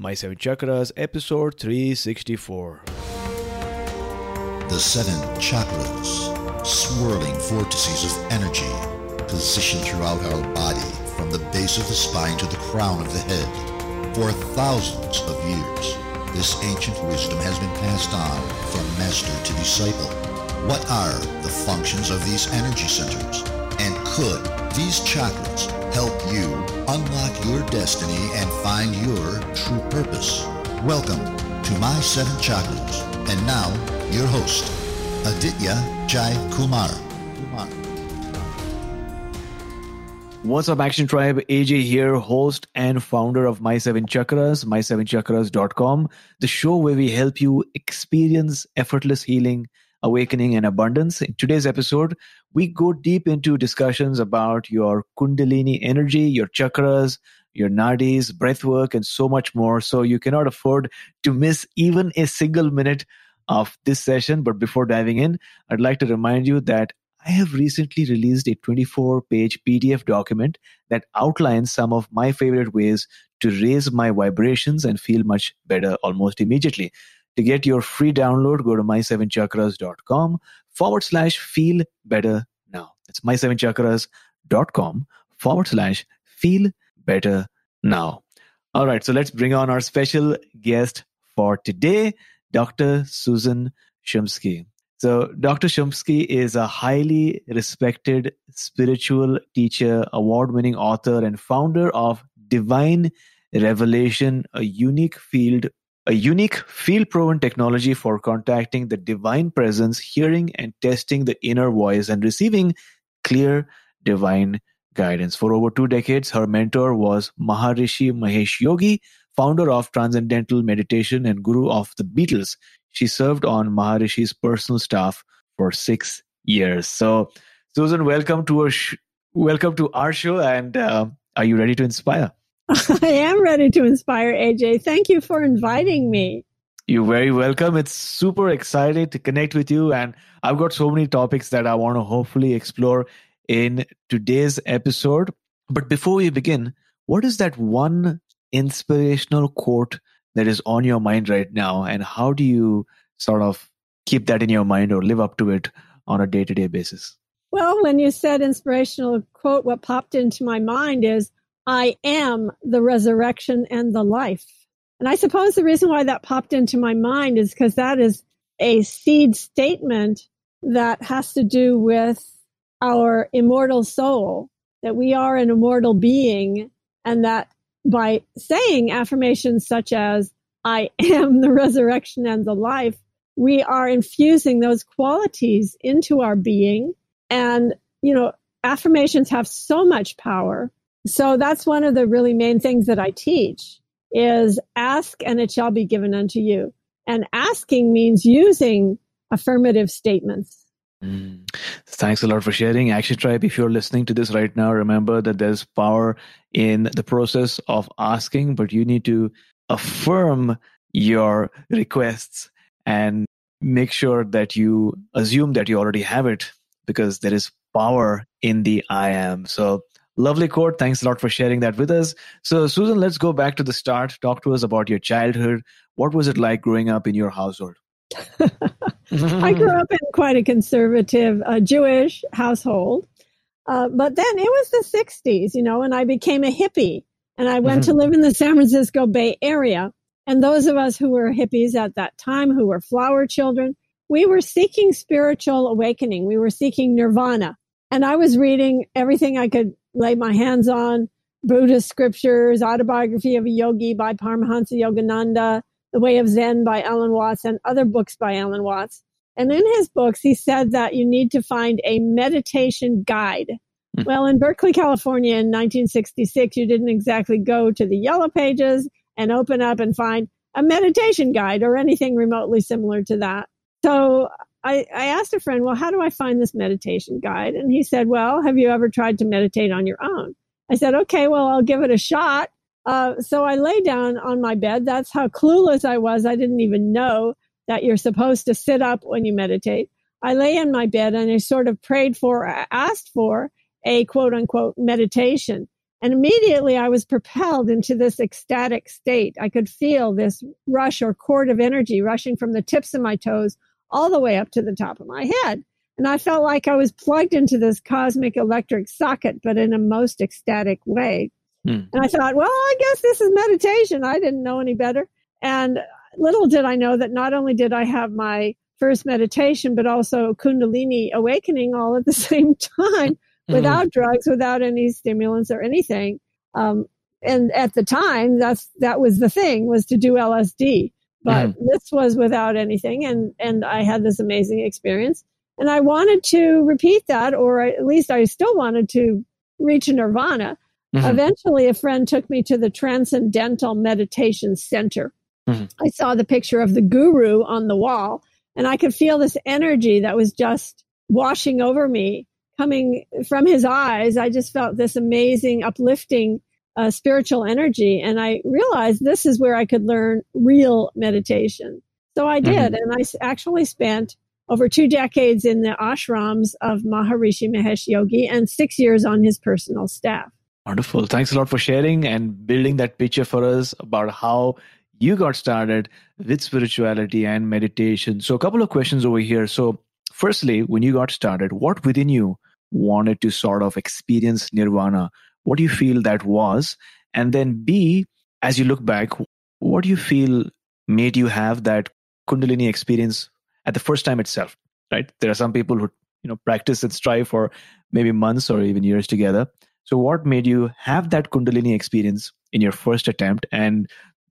My Seven Chakras, episode 364. The seven chakras, swirling vortices of energy, positioned throughout our body from the base of the spine to the crown of the head. For thousands of years, this ancient wisdom has been passed on from master to disciple. What are the functions of these energy centers? And could these chakras help you unlock your destiny and find your true purpose? Welcome to My Seven Chakras. And now, your host, Aditya Jai Kumar. What's up, Action Tribe? AJ here, host and founder of My Seven Chakras, my7chakras.com, the show where we help you experience effortless healing, awakening, and abundance. In today's episode, we go deep into discussions about your Kundalini energy, your chakras, your nadis, breath work, and so much more. So you cannot afford to miss even a single minute of this session. But before diving in, I'd like to remind you that I have recently released a 24 page PDF document that outlines some of my favorite ways to raise my vibrations and feel much better almost immediately. To get your free download, go to my7chakras.com forward slash feel better now. That's my7chakras.com forward slash feel better now. All right, so let's bring on our special guest for today, Dr. Susan Shumsky. So, Dr. Shumsky is a highly respected spiritual teacher, award winning author, and founder of Divine Revelation, a unique field a unique field proven technology for contacting the divine presence, hearing and testing the inner voice, and receiving clear divine guidance. For over two decades, her mentor was Maharishi Mahesh Yogi, founder of Transcendental Meditation and guru of the Beatles. She served on Maharishi's personal staff for six years. So, Susan, welcome to our sh- welcome to our show, and uh, are you ready to inspire? I am ready to inspire AJ. Thank you for inviting me. You're very welcome. It's super excited to connect with you. And I've got so many topics that I want to hopefully explore in today's episode. But before we begin, what is that one inspirational quote that is on your mind right now? And how do you sort of keep that in your mind or live up to it on a day to day basis? Well, when you said inspirational quote, what popped into my mind is I am the resurrection and the life. And I suppose the reason why that popped into my mind is because that is a seed statement that has to do with our immortal soul, that we are an immortal being, and that by saying affirmations such as, I am the resurrection and the life, we are infusing those qualities into our being. And, you know, affirmations have so much power. So that's one of the really main things that I teach is ask and it shall be given unto you. And asking means using affirmative statements. Mm. Thanks a lot for sharing. Action Tribe, if you're listening to this right now, remember that there's power in the process of asking, but you need to affirm your requests and make sure that you assume that you already have it because there is power in the I am. So lovely quote. Thanks a lot for sharing that with us. So Susan, let's go back to the start. Talk to us about your childhood. What was it like growing up in your household? I grew up in quite a conservative uh, Jewish household. Uh, but then it was the 60s, you know, and I became a hippie and I went mm-hmm. to live in the San Francisco Bay Area. And those of us who were hippies at that time, who were flower children, we were seeking spiritual awakening. We were seeking nirvana. And I was reading everything I could lay my hands on Buddhist scriptures, Autobiography of a Yogi by Paramahansa Yogananda, The Way of Zen by Alan Watts, and other books by Alan Watts. And in his books, he said that you need to find a meditation guide. Hmm. Well, in Berkeley, California in 1966, you didn't exactly go to the yellow pages and open up and find a meditation guide or anything remotely similar to that. So I, I asked a friend, well, how do I find this meditation guide? And he said, well, have you ever tried to meditate on your own? I said, okay, well, I'll give it a shot. Uh, so I lay down on my bed. That's how clueless I was. I didn't even know that you're supposed to sit up when you meditate. I lay in my bed and I sort of prayed for, asked for a quote unquote meditation. And immediately I was propelled into this ecstatic state. I could feel this rush or cord of energy rushing from the tips of my toes all the way up to the top of my head. And I felt like I was plugged into this cosmic electric socket, but in a most ecstatic way. Mm. And I thought, well, I guess this is meditation. I didn't know any better. And little did I know that not only did I have my first meditation, but also Kundalini awakening all at the same time mm-hmm. without drugs, without any stimulants or anything. Um, and at the time, that's that was the thing was to do LSD, but mm-hmm. this was without anything, and and I had this amazing experience, and I wanted to repeat that, or at least I still wanted to reach nirvana. Mm-hmm. Eventually, a friend took me to the Transcendental Meditation Center. Mm-hmm. I saw the picture of the guru on the wall, and I could feel this energy that was just washing over me coming from his eyes, I just felt this amazing, uplifting uh, spiritual energy. And I realized this is where I could learn real meditation. So I did. Mm-hmm. And I actually spent over two decades in the ashrams of Maharishi Mahesh Yogi and six years on his personal staff. Wonderful. Thanks a lot for sharing and building that picture for us about how you got started with spirituality and meditation. So, a couple of questions over here. So, firstly, when you got started, what within you wanted to sort of experience nirvana what do you feel that was? And then b as you look back what do you feel made you have that kundalini experience at the first time itself right? There are some people who you know practice and strive for maybe months or even years together. So what made you have that kundalini experience in your first attempt? And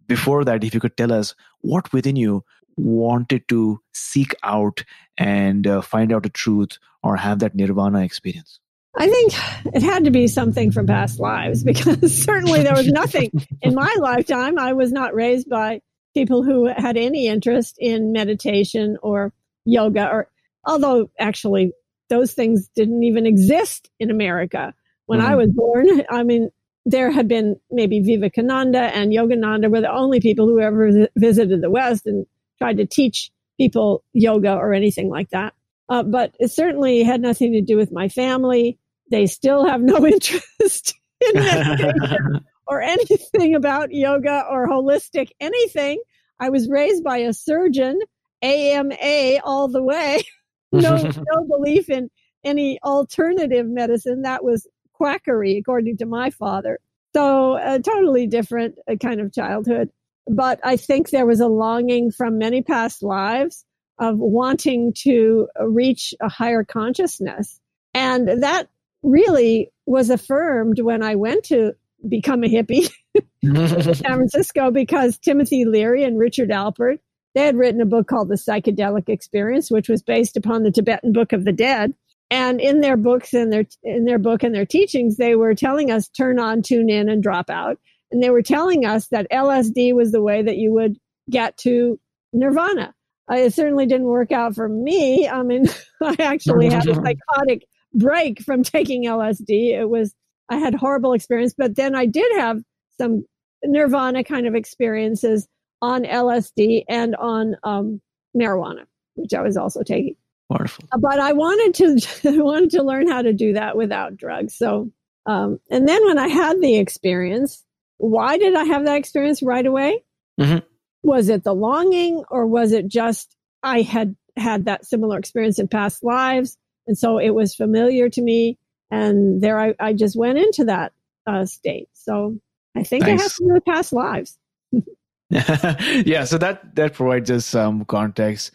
before that if you could tell us what within you wanted to seek out and uh, find out the truth or have that nirvana experience? I think it had to be something from past lives because certainly there was nothing in my lifetime. I was not raised by people who had any interest in meditation or yoga or although actually those things didn't even exist in America when mm-hmm. I was born. I mean, there had been maybe Vivekananda and Yogananda were the only people who ever visited the West and tried to teach people yoga or anything like that. Uh, but it certainly had nothing to do with my family. They still have no interest in or anything about yoga or holistic anything. I was raised by a surgeon, AMA all the way. no, no belief in any alternative medicine. That was quackery, according to my father. So, a totally different uh, kind of childhood. But I think there was a longing from many past lives of wanting to reach a higher consciousness. And that really was affirmed when I went to become a hippie in San Francisco because Timothy Leary and Richard Alpert, they had written a book called The Psychedelic Experience, which was based upon the Tibetan Book of the Dead. And in their books and their in their book and their teachings, they were telling us turn on, tune in, and drop out. And they were telling us that LSD was the way that you would get to nirvana. Uh, it certainly didn't work out for me. I mean, I actually had a psychotic break from taking LSD. It was, I had horrible experience, but then I did have some nirvana kind of experiences on LSD and on um, marijuana. which I was also taking. Wonderful. But I wanted to I wanted to learn how to do that without drugs. So, um, and then when I had the experience, why did I have that experience right away? Mhm. Was it the longing, or was it just I had had that similar experience in past lives, and so it was familiar to me, and there I, I just went into that uh, state. So I think Nice. has to do with past lives. yeah, so that that provides us some context,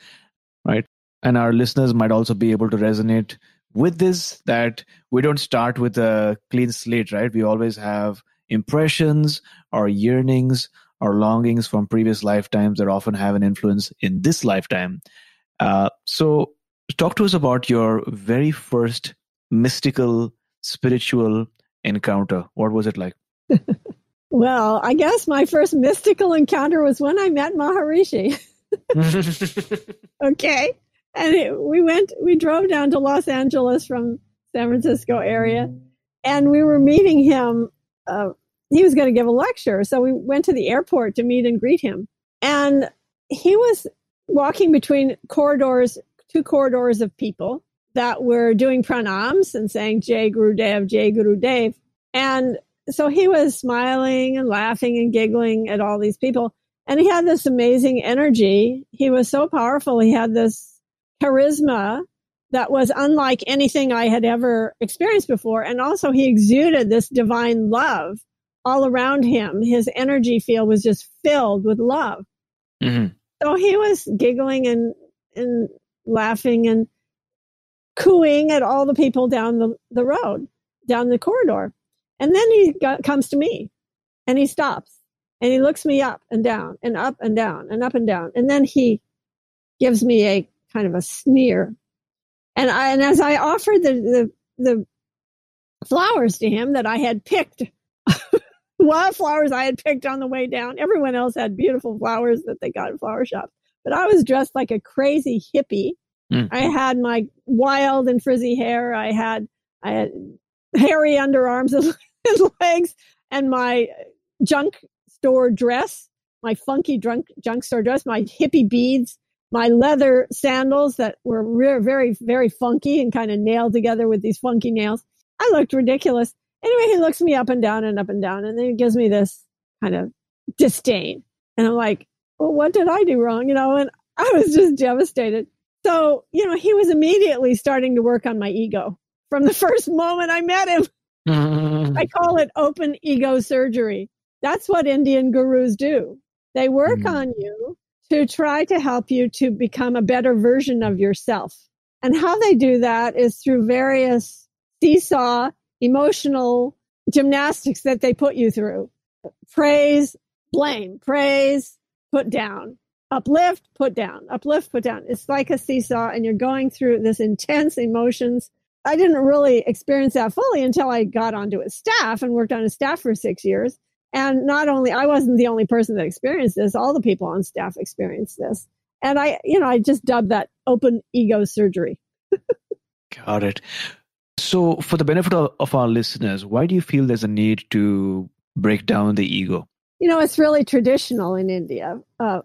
right? And our listeners might also be able to resonate with this that we don't start with a clean slate, right? We always have impressions or yearnings or longings from previous lifetimes that often have an influence in this lifetime. Uh, so, talk to us about your very first mystical, spiritual encounter. What was it like? Well, I guess my first mystical encounter was when I met Maharishi. okay. And it, we went, we drove down to Los Angeles from San Francisco area and we were meeting him. Uh, he was going to give a lecture. So we went to the airport to meet and greet him. And he was walking between corridors, two corridors of people that were doing pranams and saying Jai Guru Dev, Jai Guru Dev. And so he was smiling and laughing and giggling at all these people. And he had this amazing energy. He was so powerful. He had this charisma that was unlike anything I had ever experienced before. And also, he exuded this divine love all around him. His energy field was just filled with love. Mhm. So he was giggling and, and laughing and cooing at all the people down the, the road, down the corridor. And then he got, comes to me and he stops and he looks me up and down and up and down and up and down. And then he gives me a kind of a sneer. And I, and as I offered the, the, the flowers to him that I had picked, wildflowers I had picked on the way down, everyone else had beautiful flowers that they got at flower shops. But I was dressed like a crazy hippie. Mm. I had my wild and frizzy hair. I had, I had hairy underarms and and legs and my junk store dress, my funky drunk junk store dress, my hippie beads, my leather sandals that were re- very, very funky and kind of nailed together with these funky nails. I looked ridiculous. Anyway, he looks me up and down and up and down, and then he gives me this kind of disdain. And I'm like, well, what did I do wrong? You know, and I was just devastated. So, you know, he was immediately starting to work on my ego from the first moment I met him. I call it open ego surgery. That's what Indian gurus do. They work Mm. on you to try to help you to become a better version of yourself. And how they do that is through various seesaw emotional gymnastics that they put you through. Praise, blame, praise, put down, uplift, put down, uplift, put down. It's like a seesaw and you're going through this intense emotions I didn't really experience that fully until I got onto his staff and worked on his staff for six years. And not only, I wasn't the only person that experienced this, all the people on staff experienced this. And I, you know, I just dubbed that open ego surgery. Got it. So, for the benefit of, of our listeners, why do you feel there's a need to break down the ego? You know, it's really traditional in India. Uh,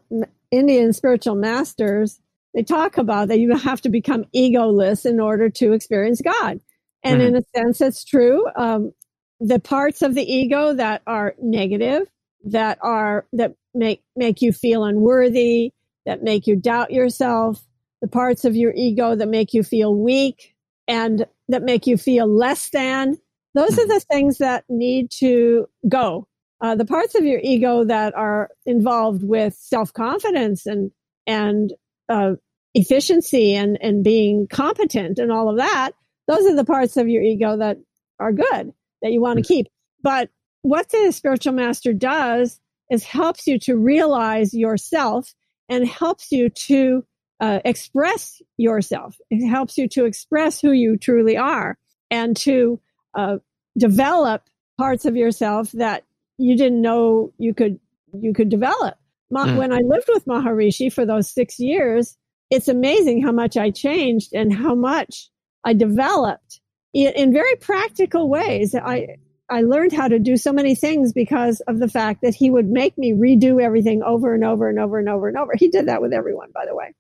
Indian spiritual masters, they talk about that you have to become egoless in order to experience God. And in a sense, it's true. Um, the parts of the ego that are negative, that are, that make, make you feel unworthy, that make you doubt yourself, the parts of your ego that make you feel weak and that make you feel less than, those are the things that need to go uh, the parts of your ego that are involved with self confidence and and uh, efficiency and and being competent and all of that, those are the parts of your ego that are good that you want to keep. But what the spiritual master does is helps you to realize yourself and helps you to uh, express yourself. It helps you to express who you truly are and to uh, develop parts of yourself that you didn't know you could you could develop. Ma- Mm. When I lived with Maharishi for those six years, it's amazing how much I changed and how much I developed in, in very practical ways. I I learned how to do so many things because of the fact that he would make me redo everything over and over and over and over and over. He did that with everyone, by the way.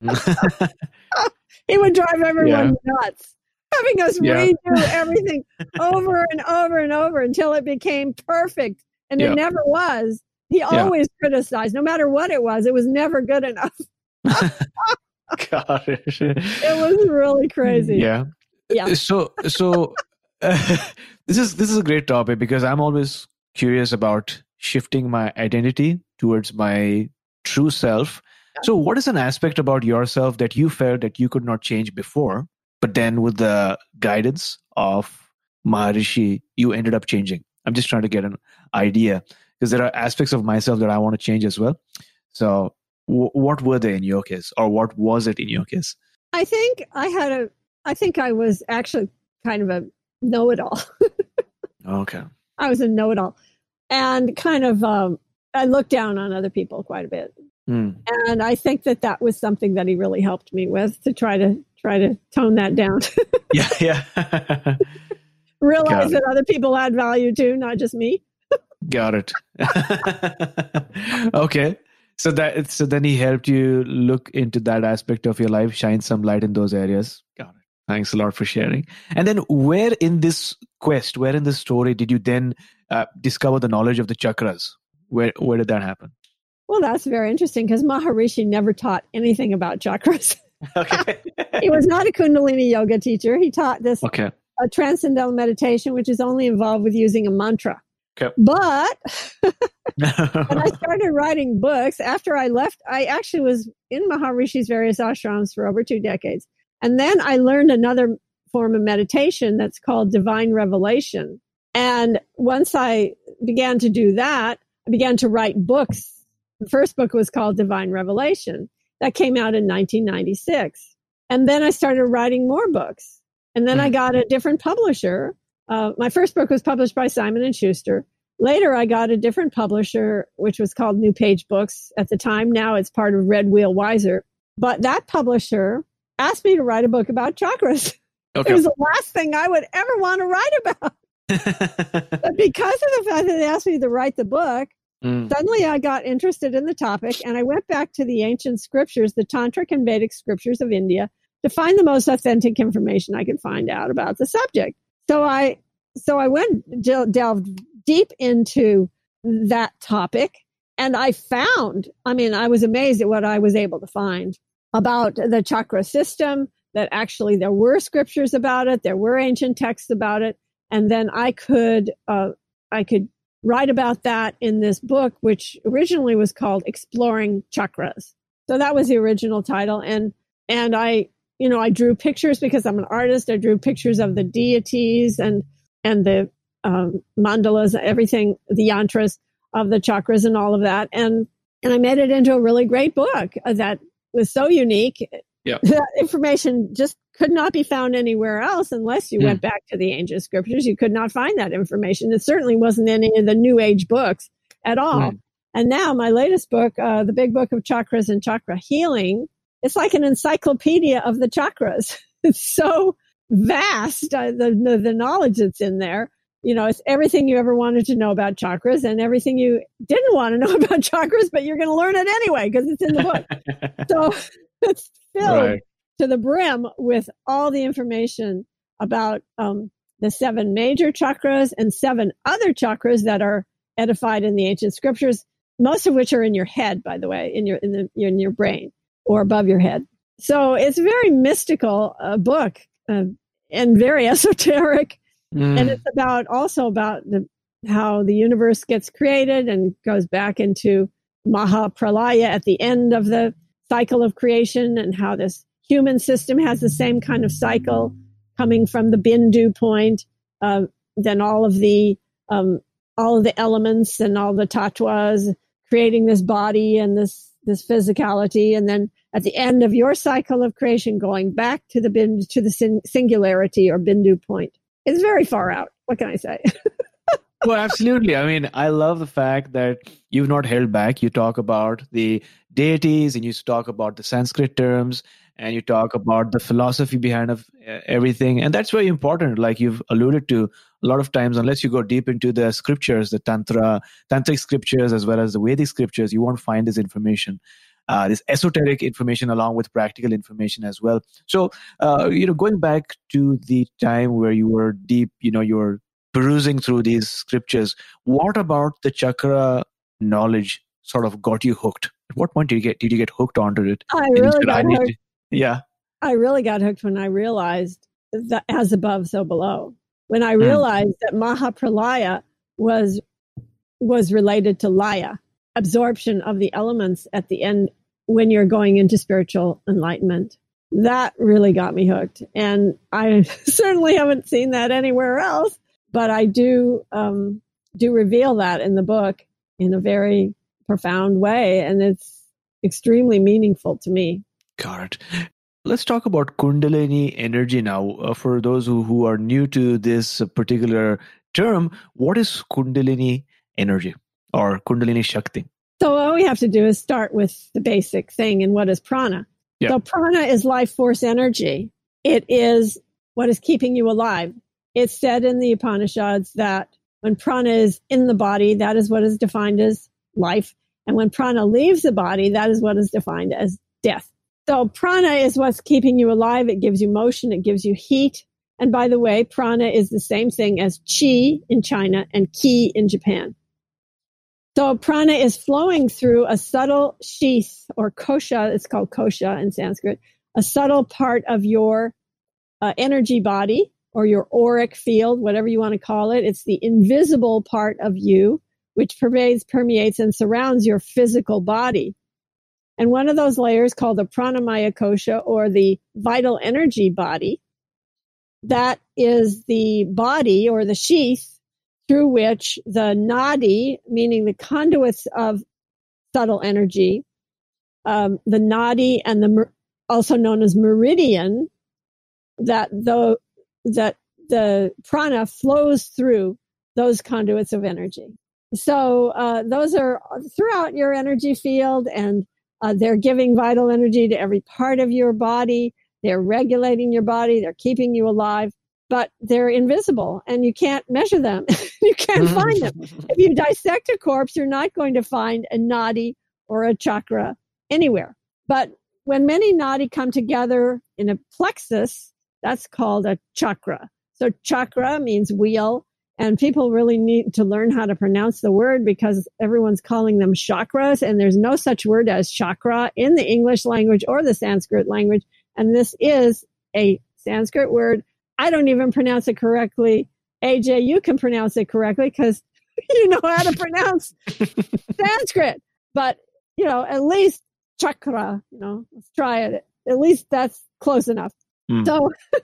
he would drive everyone yeah. nuts, having us yeah. redo everything over and over and over until it became perfect. And yeah. it never was. He always criticized, no matter what it was, it was never good enough. Gosh. It was really crazy. Yeah. Yeah. So, so uh, this is this is a great topic because I'm always curious about shifting my identity towards my true self. So, what is an aspect about yourself that you felt that you could not change before, but then with the guidance of Maharishi, you ended up changing? I'm just trying to get an idea because there are aspects of myself that I want to change as well. So, w- what were they in your case, or what was it in your case? I think I had a. I think I was actually kind of a know-it-all. okay. I was a know-it-all, and kind of um, I looked down on other people quite a bit. Mm. And I think that that was something that he really helped me with to try to try to tone that down. yeah, yeah. Realize that other people add value too, not just me. Got it. okay. So that so then he helped you look into that aspect of your life, shine some light in those areas. Got it. Thanks a lot for sharing. And then where in this quest, where in this story did you then uh, discover the knowledge of the chakras? Where where did that happen? Well, that's very interesting because Maharishi never taught anything about chakras. Okay. he was not a Kundalini yoga teacher. He taught this okay. a transcendental meditation, which is only involved with using a mantra. Okay. But when I started writing books after I left, I actually was in Maharishi's various ashrams for over two decades. And then I learned another form of meditation that's called divine revelation. And once I began to do that, I began to write books. The first book was called Divine Revelation. That came out in 1996. And then I started writing more books. And then I hmm. got a different publisher. Uh, my first book was published by Simon and Schuster. Later, I got a different publisher, which was called New Page Books at the time. Now it's part of Red Wheel Weiser. But that publisher asked me to write a book about chakras. Okay. It was the last thing I would ever want to write about. but because of the fact that they asked me to write the book, mm. suddenly I got interested in the topic and I went back to the ancient scriptures, the Tantric and Vedic scriptures of India, to find the most authentic information I could find out about the subject. So I so I went delved deep into that topic and I found, I mean, I was amazed at what I was able to find about the chakra system, that actually there were scriptures about it, there were ancient texts about it, and then I could uh, I could write about that in this book, which originally was called Exploring Chakras. So that was the original title, and and I you know I drew pictures because I'm an artist. I drew pictures of the deities and and the um, mandalas, everything, the yantras of the chakras and all of that, and and I made it into a really great book that was so unique. Yeah. That information just could not be found anywhere else unless you mm. went back to the ancient scriptures. You could not find that information. It certainly wasn't in any of the New Age books at all. And now my latest book, uh, the Big Book of Chakras and Chakra Healing, it's like an encyclopedia of the chakras. It's so vast, uh, the, the, the knowledge that's in there. You know, it's everything you ever wanted to know about chakras and everything you didn't want to know about chakras, but you're going to learn it anyway because it's in the book. so it's filled right to the brim with all the information about um, the seven major chakras and seven other chakras that are edified in the ancient scriptures, most of which are in your head, by the way, in your in, the, in your brain or above your head. So it's a very mystical uh, book uh, and very esoteric, mm. and it's about also about the, how the universe gets created and goes back into Mahapralaya at the end of the cycle of creation, and how this human system has the same kind of cycle coming from the bindu point, uh, then all of the um, all of the elements and all the tattvas creating this body and this this physicality, and then at the end of your cycle of creation, going back to the bin to the singularity or bindu point. It's very far out. What can I say? well, absolutely. I mean, I love the fact that you've not held back. You talk about the deities and you talk about the Sanskrit terms and you talk about the philosophy behind of uh, everything and that's very important like you've alluded to a lot of times unless you go deep into the scriptures the tantra tantric scriptures as well as the vedic scriptures you won't find this information uh, this esoteric information along with practical information as well. So, uh, you know, going back to the time where you were deep, you know, you were perusing through these scriptures, what about the chakra knowledge sort of got you hooked? At what point did you get did you get hooked onto it? I really got hooked. Yeah. I really got hooked when I realized that as above, so below. When I Hmm. realized that Mahapralaya was was related to Laya, absorption of the elements at the end when you're going into spiritual enlightenment. That really got me hooked, and I certainly haven't seen that anywhere else. But I do um, do reveal that in the book in a very profound way, and it's extremely meaningful to me. It. Let's talk about Kundalini energy now. Uh, for those who, who are new to this particular term, what is Kundalini energy or Kundalini Shakti? So all we have to do is start with the basic thing and what is prana. Yeah. So prana is life force energy. It is what is keeping you alive. It's said in the Upanishads that when prana is in the body, that is what is defined as life. And when prana leaves the body, that is what is defined as death. So prana is what's keeping you alive. It gives you motion. It gives you heat. And by the way, prana is the same thing as chi in China and ki in Japan. So prana is flowing through a subtle sheath or kosha. It's called kosha in Sanskrit, a subtle part of your uh, energy body or your auric field, whatever you want to call it. It's the invisible part of you, which pervades, permeates, and surrounds your physical body. And one of those layers called the pranamaya kosha or the vital energy body, that is the body or the sheath through which the nadi, meaning the conduits of subtle energy, um, the nadi and the also known as meridian, that the that the prana flows through those conduits of energy. So uh, those are throughout your energy field, and uh, they're giving vital energy to every part of your body. They're regulating your body. They're keeping you alive, but they're invisible, and you can't measure them. you can't find them. If you dissect a corpse, you're not going to find a nadi or a chakra anywhere. But when many nadi come together in a plexus, that's called a chakra. So chakra means wheel, and people really need to learn how to pronounce the word because everyone's calling them chakras, and there's no such word as chakra in the English language or the Sanskrit language. And this is a Sanskrit word. I don't even pronounce it correctly. AJ, you can pronounce it correctly because you know how to pronounce Sanskrit. But, you know, at least chakra, you know, let's try it. At least that's close enough. Hmm. So,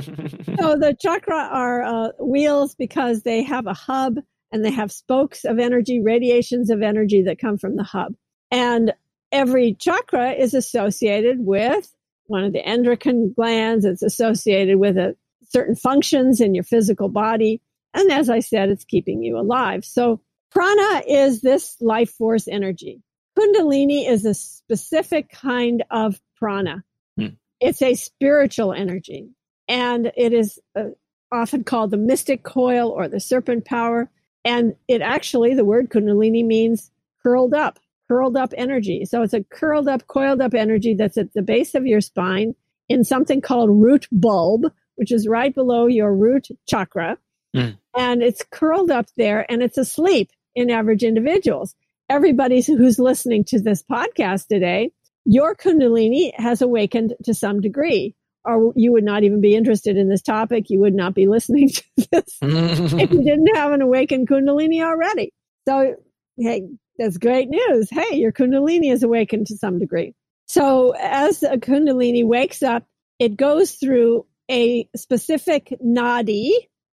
so the chakra are uh, wheels because they have a hub and they have spokes of energy, radiations of energy that come from the hub. And every chakra is associated with one of the endocrine glands. It's associated with a, certain functions in your physical body. And as I said, it's keeping you alive. So prana is this life force energy. Kundalini is a specific kind of prana. Hmm. It's a spiritual energy and it is uh, often called the mystic coil or the serpent power. And it actually, the word Kundalini means curled up, curled up energy. So it's a curled up, coiled up energy that's at the base of your spine in something called root bulb, which is right below your root chakra. Mm. And it's curled up there and it's asleep in average individuals. Everybody who's listening to this podcast today, your Kundalini has awakened to some degree or you would not even be interested in this topic. You would not be listening to this if you didn't have an awakened Kundalini already. So, hey, that's great news. Hey, your Kundalini is awakened to some degree. So, as a Kundalini wakes up, it goes through a specific nadi.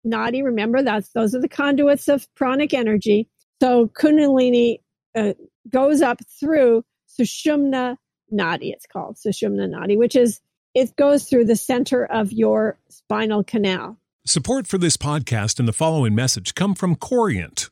Nadi, remember, that's those are the conduits of pranic energy. So, Kundalini uh, goes up through Sushumna Nadi. It's called Sushumna Nadi, which is it goes through the center of your spinal canal. Support for this podcast and the following message come from Corient.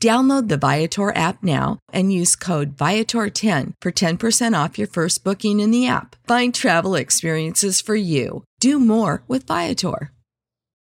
Download the Viator app now and use code Viator10 for 10% off your first booking in the app. Find travel experiences for you. Do more with Viator.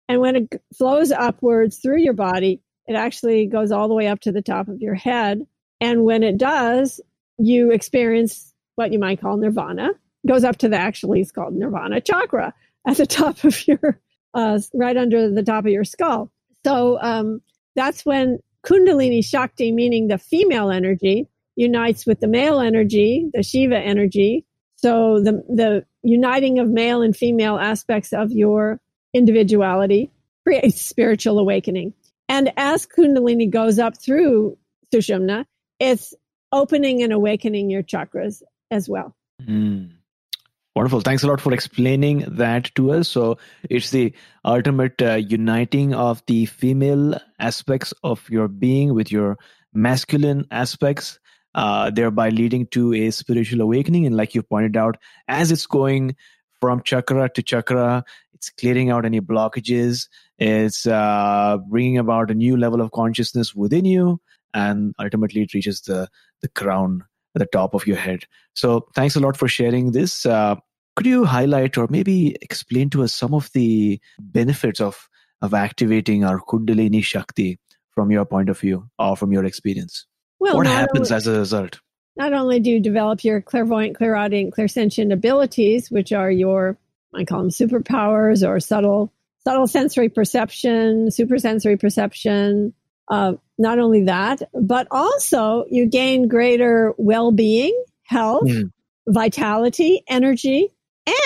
And when it flows upwards through your body, it actually goes all the way up to the top of your head. And when it does, you experience what you might call nirvana. It goes up to the actually it's called nirvana chakra at the top of your, uh, right under the top of your skull. So um, that's when Kundalini Shakti, meaning the female energy, unites with the male energy, the Shiva energy. So the, the uniting of male and female aspects of your individuality creates spiritual awakening. And as Kundalini goes up through Sushumna, it's opening and awakening your chakras as well. Mm. Wonderful. Thanks a lot for explaining that to us. So it's the ultimate uh, uniting of the female aspects of your being with your masculine aspects, uh, thereby leading to a spiritual awakening. And like you pointed out, as it's going from chakra to chakra, it's clearing out any blockages. It's uh, bringing about a new level of consciousness within you, and ultimately it reaches the the crown at the top of your head. So thanks a lot for sharing this. Uh, could you highlight or maybe explain to us some of the benefits of of activating our Kundalini Shakti from your point of view or from your experience? Well, what happens only, as a result? Not only do you develop your clairvoyant, clairaudient, clairsentient abilities, which are your I call them superpowers or subtle subtle sensory perception, supersensory perception, uh, not only that, but also you gain greater well being, health, mm. vitality, energy,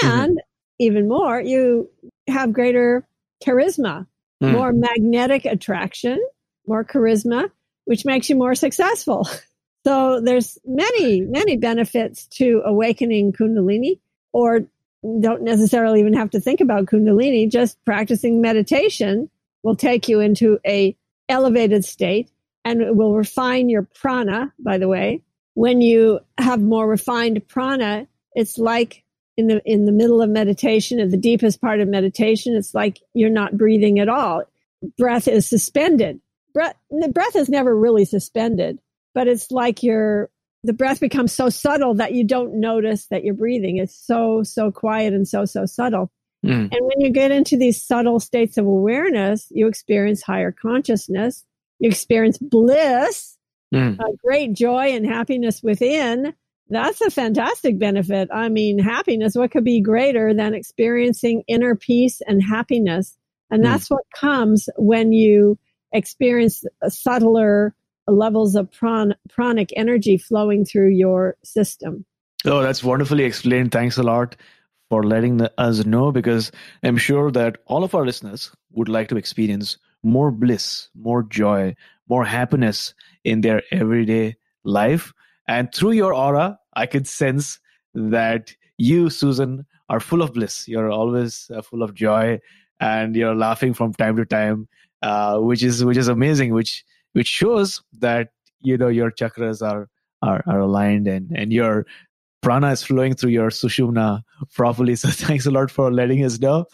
and mm-hmm. even more, you have greater charisma, mm. more magnetic attraction, more charisma, which makes you more successful. So there's many, many benefits to awakening Kundalini or don't necessarily even have to think about Kundalini. Just practicing meditation will take you into a elevated state and it will refine your prana, by the way. When you have more refined prana, it's like in the in the middle of meditation, at the deepest part of meditation, it's like you're not breathing at all. Breath is suspended. Breath the breath is never really suspended, but it's like you're the breath becomes so subtle that you don't notice that you're breathing. It's so so quiet and so so subtle. Mm. And when you get into these subtle states of awareness, you experience higher consciousness you experience bliss, mm. uh, great joy and happiness within. That's a fantastic benefit. I mean, happiness, what could be greater than experiencing inner peace and happiness? And mm. that's what comes when you experience subtler levels of pran- pranic energy flowing through your system. Oh, that's wonderfully explained. Thanks a lot for letting us know because I'm sure that all of our listeners would like to experience more bliss, more joy, more happiness in their everyday life. And through your aura, I could sense that you, Susan, are full of bliss. You're always uh, full of joy, and you're laughing from time to time, uh, which is which is amazing. Which which shows that you know your chakras are are, are aligned and and your prana is flowing through your sushumna properly. So thanks a lot for letting us know.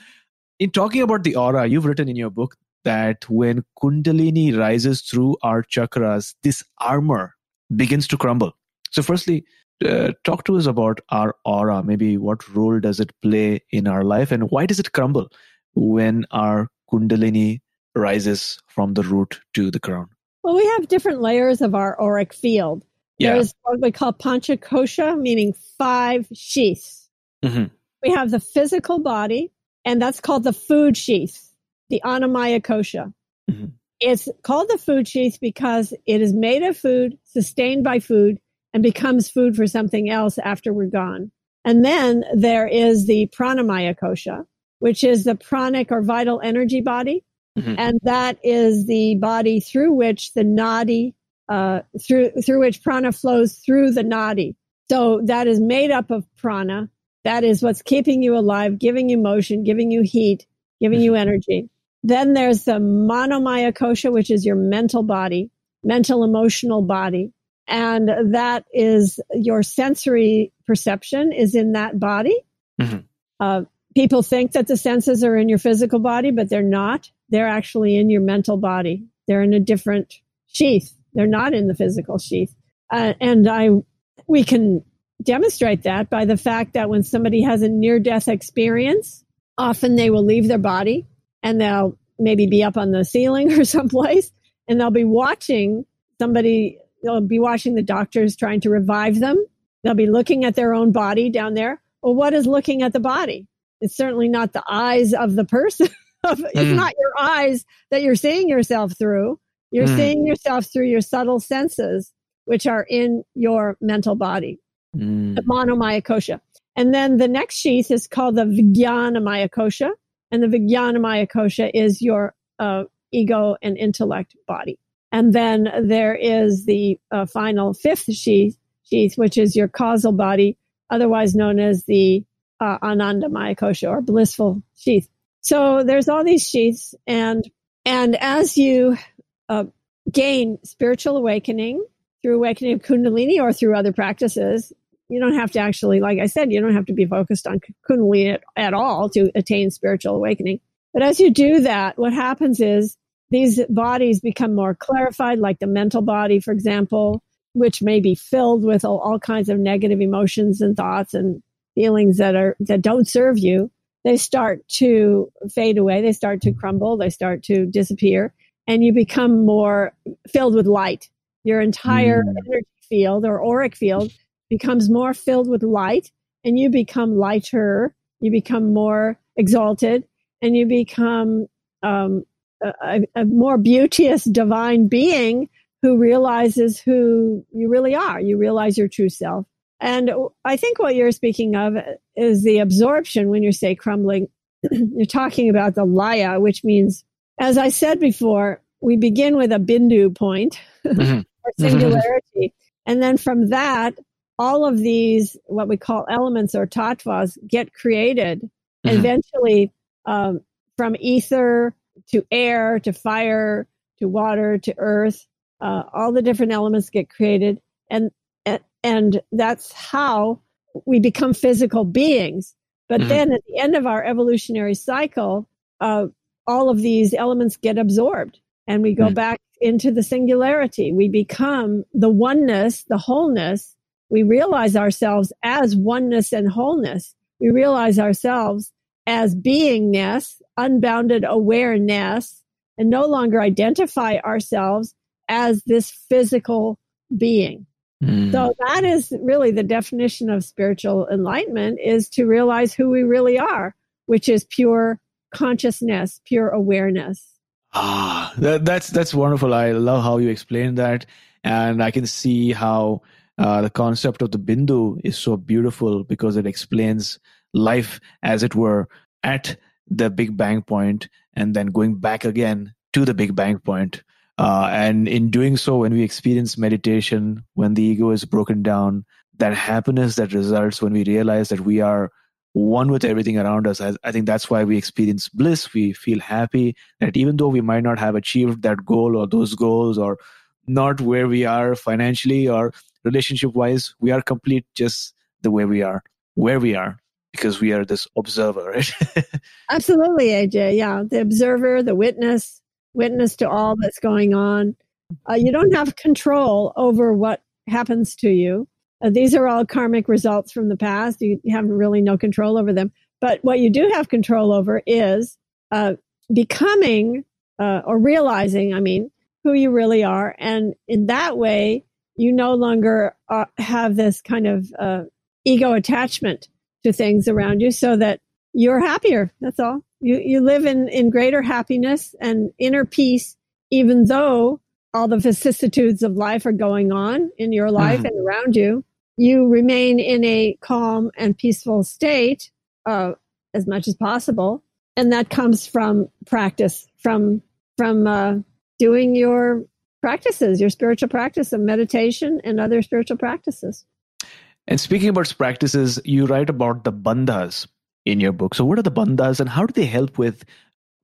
In talking about the aura, you've written in your book that when Kundalini rises through our chakras, this armor begins to crumble. So, firstly, uh, talk to us about our aura. Maybe what role does it play in our life, and why does it crumble when our Kundalini rises from the root to the crown? Well, we have different layers of our auric field. Yeah. There's what we call panchakosha, meaning five sheaths. Mm-hmm. We have the physical body, and that's called the food sheath, the annamaya kosha. Mhm. It's called the food sheath because it is made of food, sustained by food, and becomes food for something else after we're gone. And then there is the pranamaya kosha, which is the pranic or vital energy body. Mhm. And that is the body through which the nadi, uh, through, through which prana flows through the nadi. So that is made up of prana. That is what's keeping you alive, giving you motion, giving you heat, giving you energy. Then there's the manomaya kosha, which is your mental body, mental emotional body. And that is your sensory perception is in that body. Mhm. Uh, people think that the senses are in your physical body, but they're not. They're actually in your mental body. They're in a different sheath. They're not in the physical sheath. Uh, and I, we can demonstrate that by the fact that when somebody has a near death experience, often they will leave their body and they'll maybe be up on the ceiling or someplace and they'll be watching somebody, they'll be watching the doctors trying to revive them. They'll be looking at their own body down there. Well, what is looking at the body? It's certainly not the eyes of the person. it's Mm. not your eyes that you're seeing yourself through. You're Mm. seeing yourself through your subtle senses, which are in your mental body Mm. the manomaya kosha. And then the next sheath is called the Vijnanamaya kosha. And the Vijnanamaya kosha is your uh, ego and intellect body. And then there is the uh, final fifth sheath, sheath, which is your causal body, otherwise known as the uh, Anandamaya kosha or blissful sheath. So there's all these sheaths, and and as you uh, gain spiritual awakening through awakening of Kundalini or through other practices, you don't have to actually, like I said, you don't have to be focused on Kundalini at, at all to attain spiritual awakening. But as you do that, what happens is these bodies become more clarified, like the mental body, for example, which may be filled with all, all kinds of negative emotions and thoughts and feelings that are that don't serve you. They start to fade away. They start to crumble. They start to disappear, and you become more filled with light. Your entire Mm. energy field or auric field becomes more filled with light and you become lighter you become more exalted and you become um, a, a more beauteous divine being who realizes who you really are you realize your true self and i think what you're speaking of is the absorption when you say crumbling you're talking about the laya which means as i said before we begin with a bindu point Mhm. or singularity and then from that all of these what we call elements or tattvas get created Mhm. eventually um, from ether to air to fire to water to earth uh, all the different elements get created and and, and that's how we become physical beings but Mhm. then at the end of our evolutionary cycle uh, all of these elements get absorbed and we go Mm. back into the singularity we become the oneness the wholeness we realize ourselves as oneness and wholeness we realize ourselves as beingness unbounded awareness and no longer identify ourselves as this physical being Mm. so that is really the definition of spiritual enlightenment is to realize who we really are which is pure consciousness pure awareness. Ah, that, that's that's wonderful. I love how you explain that, and I can see how uh, the concept of the bindu is so beautiful because it explains life, as it were, at the Big Bang point, and then going back again to the Big Bang point, Uh, and in doing so, when we experience meditation, when the ego is broken down, that happiness that results when we realize that we are one with everything around us. I, I, think that's why we experience bliss. We feel happy that even though we might not have achieved that goal or those goals or not where we are financially or relationship wise, we are complete just the way we are, where we are, because we are this observer, right? Absolutely, AJ. Yeah. The observer, the witness, witness to all that's going on. Uh, you don't have control over what happens to you. Uh, these are all karmic results from the past. You, have really no control over them. But what you do have control over is uh, becoming uh, or realizing, I mean, who you really are. And in that way, you no longer uh, have this kind of uh, ego attachment to things around you so that you're happier. That's all. You, you live in, in greater happiness and inner peace, even though all the vicissitudes of life are going on in your life mm. and around you. You remain in a calm and peaceful state uh, as much as possible. And that comes from practice, from, from uh, doing your practices, your spiritual practice of meditation and other spiritual practices. And speaking about practices, you write about the bandhas in your book. So, what are the bandhas and how do they help with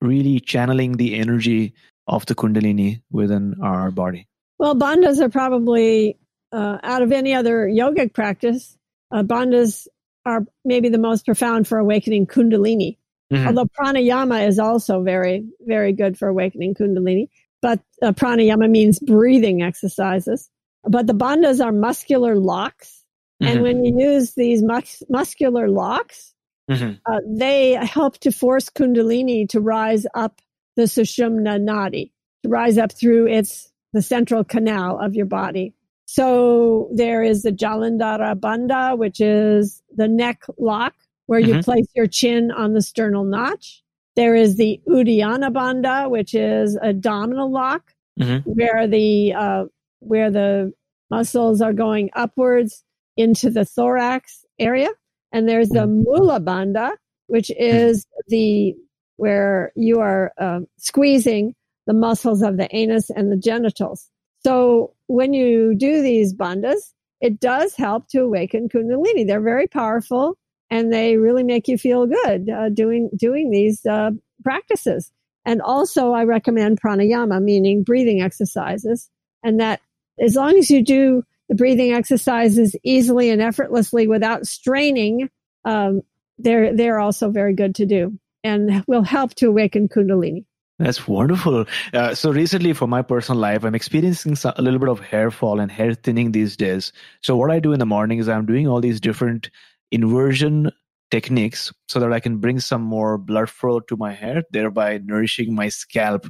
really channeling the energy of the Kundalini within our body? Well, bandhas are probably, uh, out of any other yogic practice, uh, bandhas are maybe the most profound for awakening Kundalini. Mm-hmm. Although pranayama is also very, very good for awakening Kundalini. But uh, pranayama means breathing exercises. But the bandhas are muscular locks Mm-hmm. And when you use these mus- muscular locks, mm-hmm. uh, they help to force Kundalini to rise up the Sushumna Nadi, to rise up through its the central canal of your body. So there is the Jalandhara Bandha, which is the neck lock, where mm-hmm. you place your chin on the sternal notch. There is the Uddiyana Bandha, which is abdominal lock, mm-hmm. where the uh, where the muscles are going upwards into the thorax area. And there's the mm-hmm. mula bandha, which mm-hmm. is the where you are uh, squeezing the muscles of the anus and the genitals. So when you do these bandhas, it does help to awaken kundalini. They're very powerful and they really make you feel good uh, doing doing these uh, practices. And also, I recommend pranayama, meaning breathing exercises, and that as long as you do the breathing exercises easily and effortlessly without straining, um, they're they're also very good to do and will help to awaken Kundalini. That's wonderful. Uh, so recently, for my personal life, I'm experiencing a little bit of hair fall and hair thinning these days. So what I do in the morning is I'm doing all these different inversion techniques so that I can bring some more blood flow to my hair, thereby nourishing my scalp.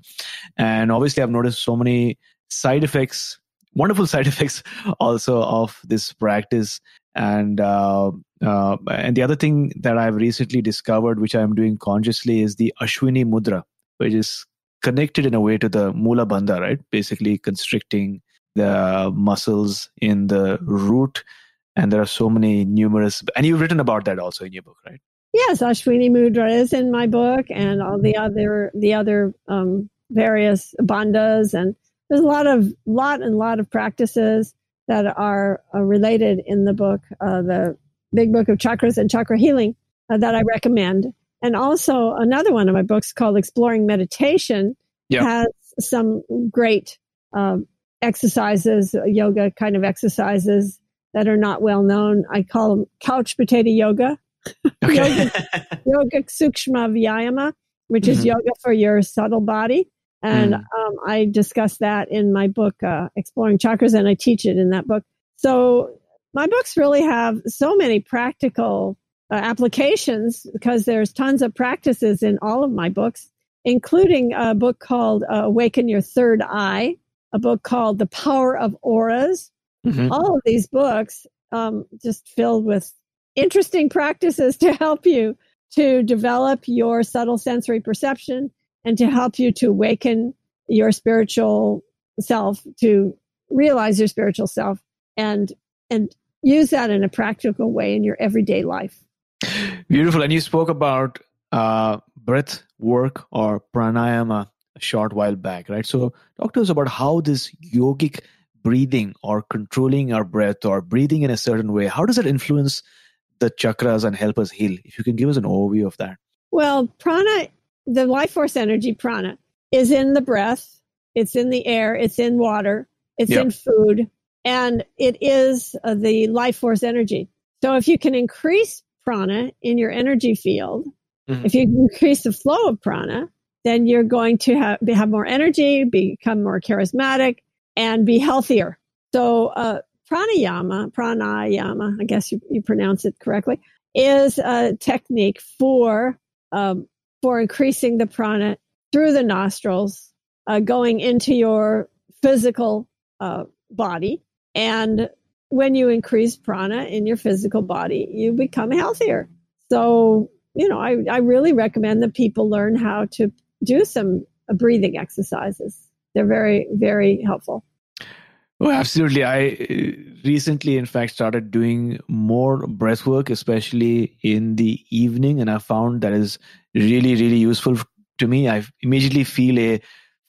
And obviously, I've noticed so many side effects wonderful side effects also of this practice and uh, uh, and the other thing that I've recently discovered, which I'm doing consciously, is the Ashwini Mudra, which is connected in a way to the Mula Bandha, right? Basically constricting the muscles in the root. And there are so many numerous, and you've written about that also in your book, right? Yes, Ashwini Mudra is in my book, and all the other the other um, various bandhas and there's a lot of lot and lot of practices that are uh, related in the book, uh, the Big Book of Chakras and Chakra Healing, uh, that I recommend. And also another one of my books called Exploring Meditation yep. has some great um, exercises, yoga kind of exercises that are not well known. I call them couch potato yoga. Okay. yoga, yoga sukshma vyayama, which mm-hmm. is yoga for your subtle body. And mm. um, I discuss that in my book, uh, Exploring Chakras, and I teach it in that book. So my books really have so many practical uh, applications because there's tons of practices in all of my books, including a book called uh, Awaken Your Third Eye, a book called The Power of Auras. Mm-hmm. All of these books um, just filled with interesting practices to help you to develop your subtle sensory perception and to help you to awaken your spiritual self, to realize your spiritual self and, and use that in a practical way in your everyday life. Beautiful. And you spoke about uh, breath work or pranayama a short while back, right? So talk to us about how this yogic breathing or controlling our breath or breathing in a certain way, how does it influence the chakras and help us heal? If you can give us an overview of that. Well, prana, the life force energy prana is in the breath, it's in the air, it's in water, it's yep. in food, and it is uh, the life force energy. So if you can increase prana in your energy field, mm-hmm. if you increase the flow of prana, then you're going to have, have more energy, become more charismatic, and be healthier. So, uh, pranayama, pranayama, I guess you, you pronounce it correctly, is a technique for um, for increasing the prana through the nostrils, uh, going into your physical uh, body. And when you increase prana in your physical body, you become healthier. So, you know, I, I really recommend that people learn how to do some uh, breathing exercises. They're very, very helpful. Oh, absolutely. I uh, recently, in fact, started doing more breath work, especially in the evening, and I found that is really, really useful to me. I immediately feel a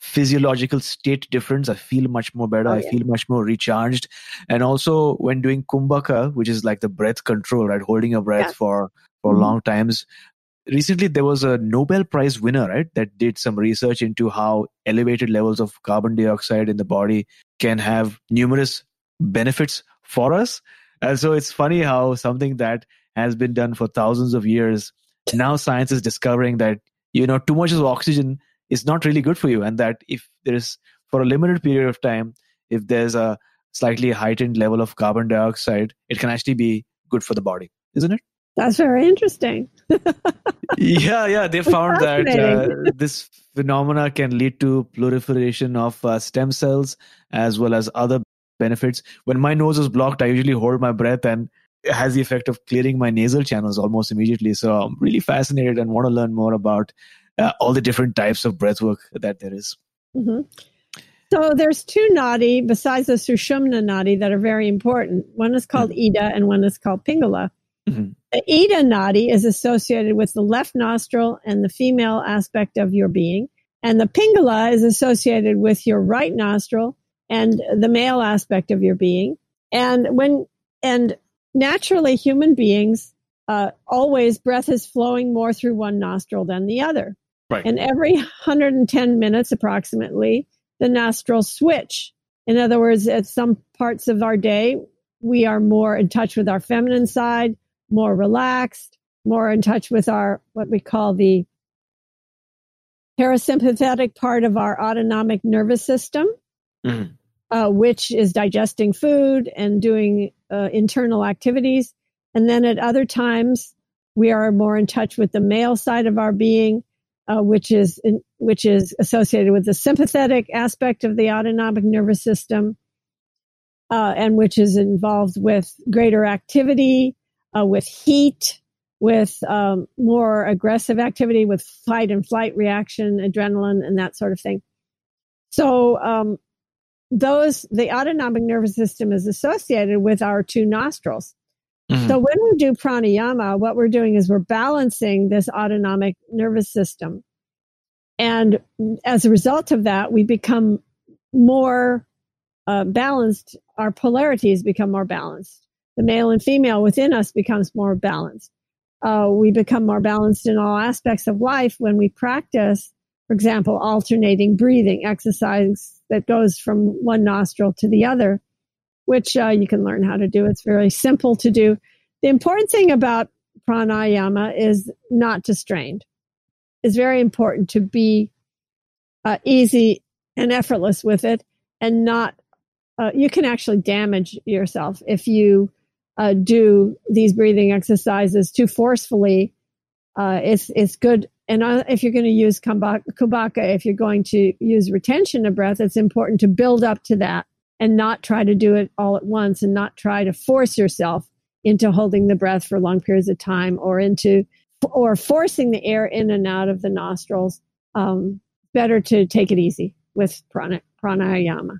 physiological state difference. I feel much more better. Oh, yeah. I feel much more recharged. And also, when doing kumbhaka, which is like the breath control, right, holding your breath yeah. for for mm-hmm. long times, recently there was a Nobel Prize winner, right, that did some research into how elevated levels of carbon dioxide in the body can have numerous benefits for us. And so it's funny how something that has been done for thousands of years, now science is discovering that, you know, too much of oxygen is not really good for you. And that if there's, for a limited period of time, if there's a slightly heightened level of carbon dioxide, it can actually be good for the body, isn't it? That's very interesting. yeah, yeah. They found that uh, this phenomena can lead to proliferation of uh, stem cells as well as other benefits. When my nose is blocked, I usually hold my breath and it has the effect of clearing my nasal channels almost immediately. So I'm really fascinated and want to learn more about uh, all the different types of breath work that there is. Mm-hmm. So there's two nadi besides the Sushumna nadi that are very important. One is called mm-hmm. Ida and one is called Pingala. Mm-hmm. The Ida nadi is associated with the left nostril and the female aspect of your being. And the Pingala is associated with your right nostril and the male aspect of your being. And when, and naturally human beings, uh, always breath is flowing more through one nostril than the other. Right. And every 110 minutes approximately, the nostrils switch. In other words, at some parts of our day, we are more in touch with our feminine side more relaxed, more in touch with our, what we call the parasympathetic part of our autonomic nervous system, mm-hmm. uh, which is digesting food and doing uh, internal activities. And then at other times, we are more in touch with the male side of our being, uh, which is in, which is associated with the sympathetic aspect of the autonomic nervous system, uh, and which is involved with greater activity, uh, with heat, with um, more aggressive activity, with fight and flight reaction, adrenaline, and that sort of thing. So, um, those, the autonomic nervous system is associated with our two nostrils. Mm-hmm. So, when we do pranayama, what we're doing is we're balancing this autonomic nervous system. And as a result of that, we become more uh, balanced. Our polarities become more balanced the male and female within us becomes more balanced. Uh, we become more balanced in all aspects of life when we practice, for example, alternating breathing exercise that goes from one nostril to the other, which uh, you can learn how to do. It's very simple to do. The important thing about pranayama is not to strain. It's very important to be uh, easy and effortless with it and not, uh, you can actually damage yourself if you uh, do these breathing exercises too forcefully, uh, it's it's good. And uh, if you're going to use kumbhaka, if you're going to use retention of breath, it's important to build up to that and not try to do it all at once and not try to force yourself into holding the breath for long periods of time or into or forcing the air in and out of the nostrils. Um, better to take it easy with prana, pranayama.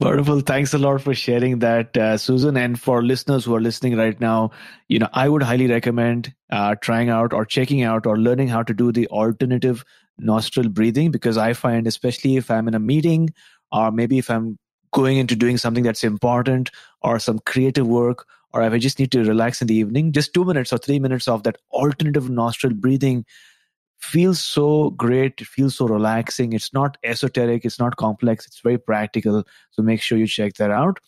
Wonderful. Thanks a lot for sharing that, uh, Susan. And for listeners who are listening right now, you know, I would highly recommend uh, trying out or checking out or learning how to do the alternative nostril breathing because I find, especially if I'm in a meeting or maybe if I'm going into doing something that's important or some creative work or if I just need to relax in the evening, just two minutes or three minutes of that alternative nostril breathing feels so great it feels so relaxing it's not esoteric it's not complex it's very practical so make sure you check that out.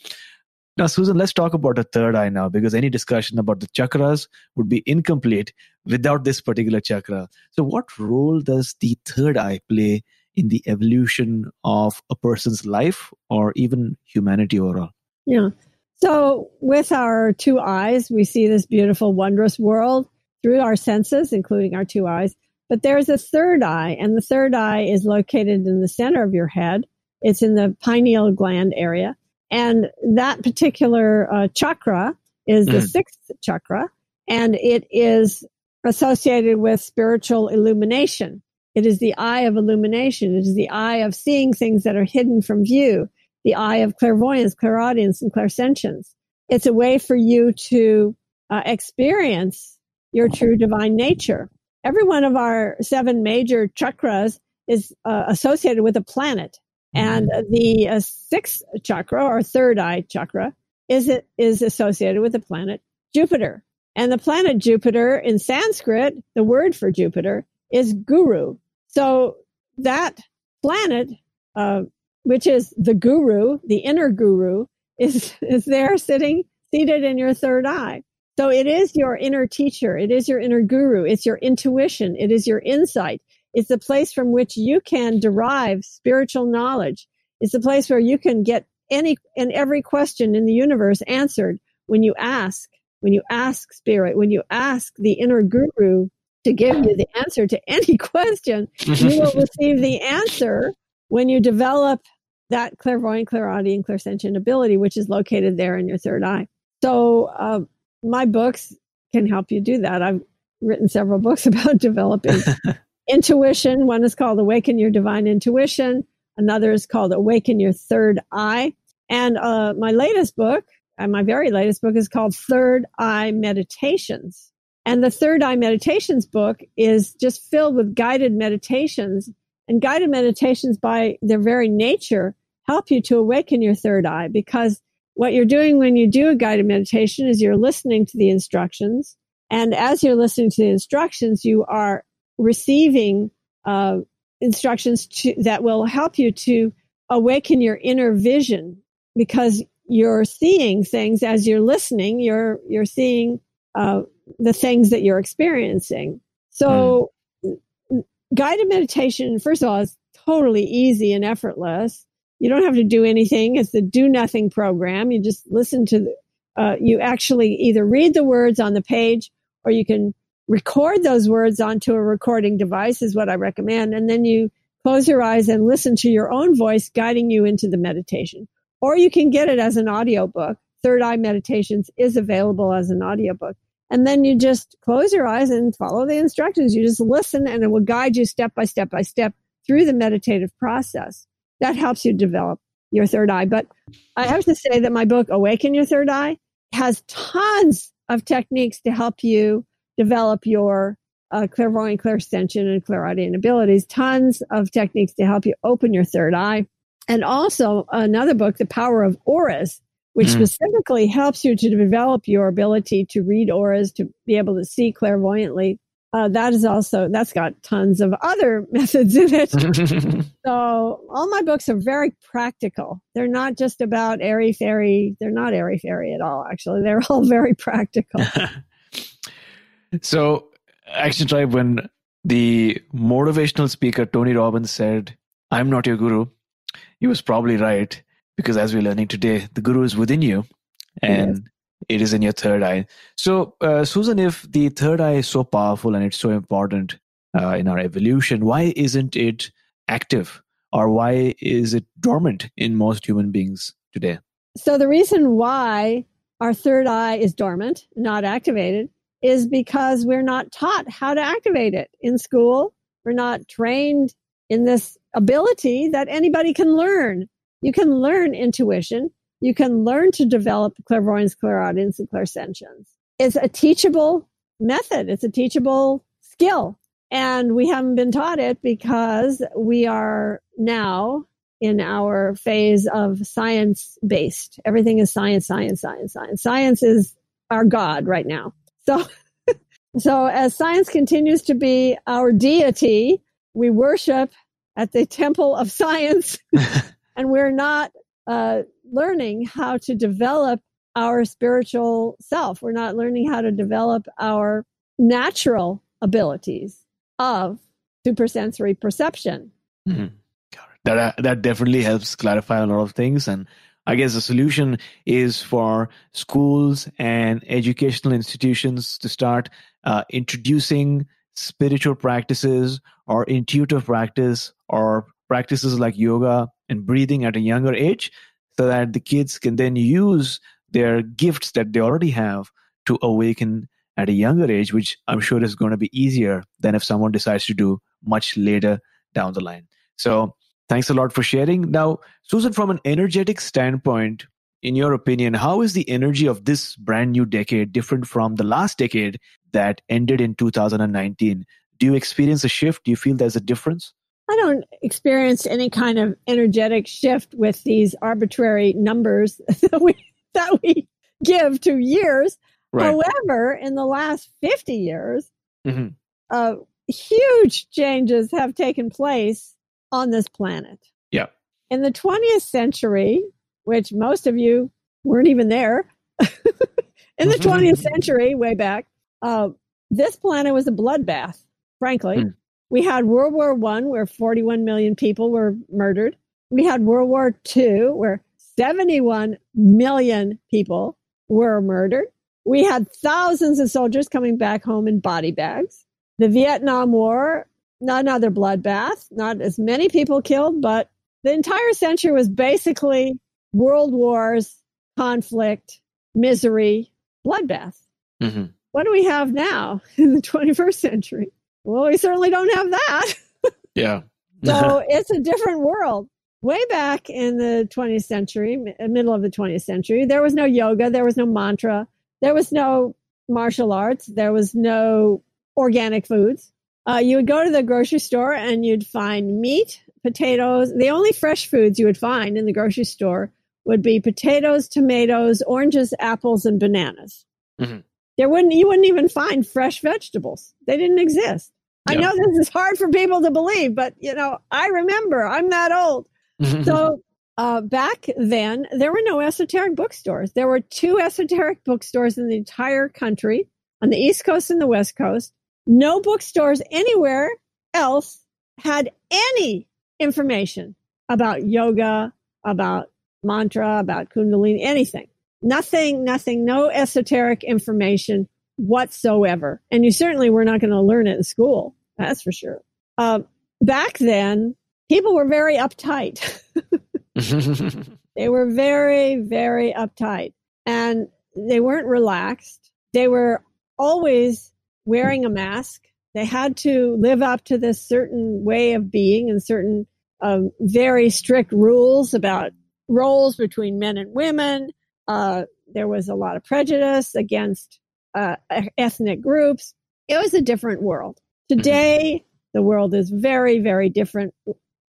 Now susan let's talk about the third eye now because any discussion about the chakras would be incomplete without this particular chakra. So what role does the third eye play in the evolution of a person's life or even humanity overall? Yeah. So with our two eyes we see this beautiful wondrous world through our senses including our two eyes but there's a third eye, and the third eye is located in the center of your head. It's in the pineal gland area. And that particular uh, chakra is the mm. sixth chakra, and it is associated with spiritual illumination. It is the eye of illumination. It is the eye of seeing things that are hidden from view, the eye of clairvoyance, clairaudience, and clairsentience. It's a way for you to uh, experience your true divine nature every one of our seven major chakras is uh, associated with a planet. And mm-hmm. the uh, sixth chakra or third eye chakra is it is associated with the planet Jupiter. And the planet Jupiter in Sanskrit, the word for Jupiter is guru. So that planet, uh, which is the guru, the inner guru, is is there sitting seated in your third eye. So it is your inner teacher. It is your inner guru. It's your intuition. It is your insight. It's the place from which you can derive spiritual knowledge. It's the place where you can get any and every question in the universe answered when you ask, when you ask spirit, when you ask the inner guru to give you the answer to any question, you will receive the answer when you develop that clairvoyant, clairaudient, clairsentient ability, which is located there in your third eye. So, uh, my books can help you do that. I've written several books about developing intuition. One is called Awaken Your Divine Intuition. Another is called Awaken Your Third Eye. And uh, my latest book, and my very latest book, is called Third Eye Meditations. And the Third Eye Meditations book is just filled with guided meditations. And guided meditations, by their very nature, help you to awaken your third eye because what you're doing when you do a guided meditation is you're listening to the instructions. And as you're listening to the instructions, you are receiving uh, instructions to, that will help you to awaken your inner vision because you're seeing things as you're listening. You're you're seeing uh, the things that you're experiencing. So, mm. guided meditation, first of all, is totally easy and effortless. You don't have to do anything. It's the do nothing program. You just listen to the, uh, you actually either read the words on the page or you can record those words onto a recording device is what I recommend. And then you close your eyes and listen to your own voice guiding you into the meditation. Or you can get it as an audiobook. Third Eye Meditations is available as an audiobook. And then you just close your eyes and follow the instructions. You just listen and it will guide you step by step by step through the meditative process that helps you develop your third eye. But I have to say that my book, Awaken Your Third Eye, has tons of techniques to help you develop your uh, clairvoyant, clairsentient, and clairaudient abilities. Tons of techniques to help you open your third eye. And also another book, The Power of Auras, which mm. specifically helps you to develop your ability to read auras, to be able to see clairvoyantly uh, that is also that's got tons of other methods in it. so all my books are very practical. They're not just about airy fairy. They're not airy fairy at all. Actually, they're all very practical. so, Action Tribe, when the motivational speaker Tony Robbins said, "I'm not your guru," he was probably right because as we're learning today, the guru is within you and. It is in your third eye. So, uh, Susan, if the third eye is so powerful and it's so important uh, in our evolution, why isn't it active or why is it dormant in most human beings today? So, the reason why our third eye is dormant, not activated, is because we're not taught how to activate it in school. We're not trained in this ability that anybody can learn. You can learn intuition. You can learn to develop clairvoyance, clairaudience, and clairsentience. It's a teachable method. It's a teachable skill. And we haven't been taught it because we are now in our phase of science based. Everything is science, science, science, science. Science is our God right now. So, so as science continues to be our deity, we worship at the temple of science and we're not uh, learning how to develop our spiritual self. We're not learning how to develop our natural abilities of supersensory perception. Mm-hmm. That uh, that definitely helps clarify a lot of things, and I guess the solution is for schools and educational institutions to start uh, introducing spiritual practices or intuitive practice or practices like yoga and breathing at a younger age so that the kids can then use their gifts that they already have to awaken at a younger age, which I'm sure is going to be easier than if someone decides to do much later down the line. So, thanks a lot for sharing. Now, Susan, from an energetic standpoint, in your opinion, how is the energy of this brand new decade different from the last decade that ended in 2019? Do you experience a shift? Do you feel there's a difference? I don't experience any kind of energetic shift with these arbitrary numbers that we that we give to years. Right. However, in the last 50 years, mm-hmm. uh, huge changes have taken place on this planet. Yeah. In the 20th century, which most of you weren't even there, in the 20th century, way back, uh, this planet was a bloodbath, frankly. Mm. We had World War One, where 41 million people were murdered. We had World War Two, where 71 million people were murdered. We had thousands of soldiers coming back home in body bags. The Vietnam War, not another bloodbath, not as many people killed, but the entire century was basically world wars, conflict, misery, bloodbath. Mm-hmm. What do we have now in the 21st century? Well, we certainly don't have that. yeah. so it's a different world. Way back in the 20th century, middle of the 20th century, there was no yoga, there was no mantra, there was no martial arts, there was no organic foods. Uh, you would go to the grocery store and you'd find meat, potatoes. The only fresh foods you would find in the grocery store would be potatoes, tomatoes, oranges, apples, and bananas. Mm-hmm. There wouldn't you wouldn't even find fresh vegetables. They didn't exist. I know this is hard for people to believe, but you know, I remember I'm that old. so uh, back then, there were no esoteric bookstores. There were two esoteric bookstores in the entire country on the East Coast and the West Coast. No bookstores anywhere else had any information about yoga, about mantra, about Kundalini, anything. Nothing, nothing, no esoteric information whatsoever. And you certainly were not going to learn it in school. That's for sure. Uh, back then, people were very uptight. they were very, very uptight and they weren't relaxed. They were always wearing a mask. They had to live up to this certain way of being and certain um, very strict rules about roles between men and women. Uh, there was a lot of prejudice against uh, ethnic groups. It was a different world. Today, the world is very, very different,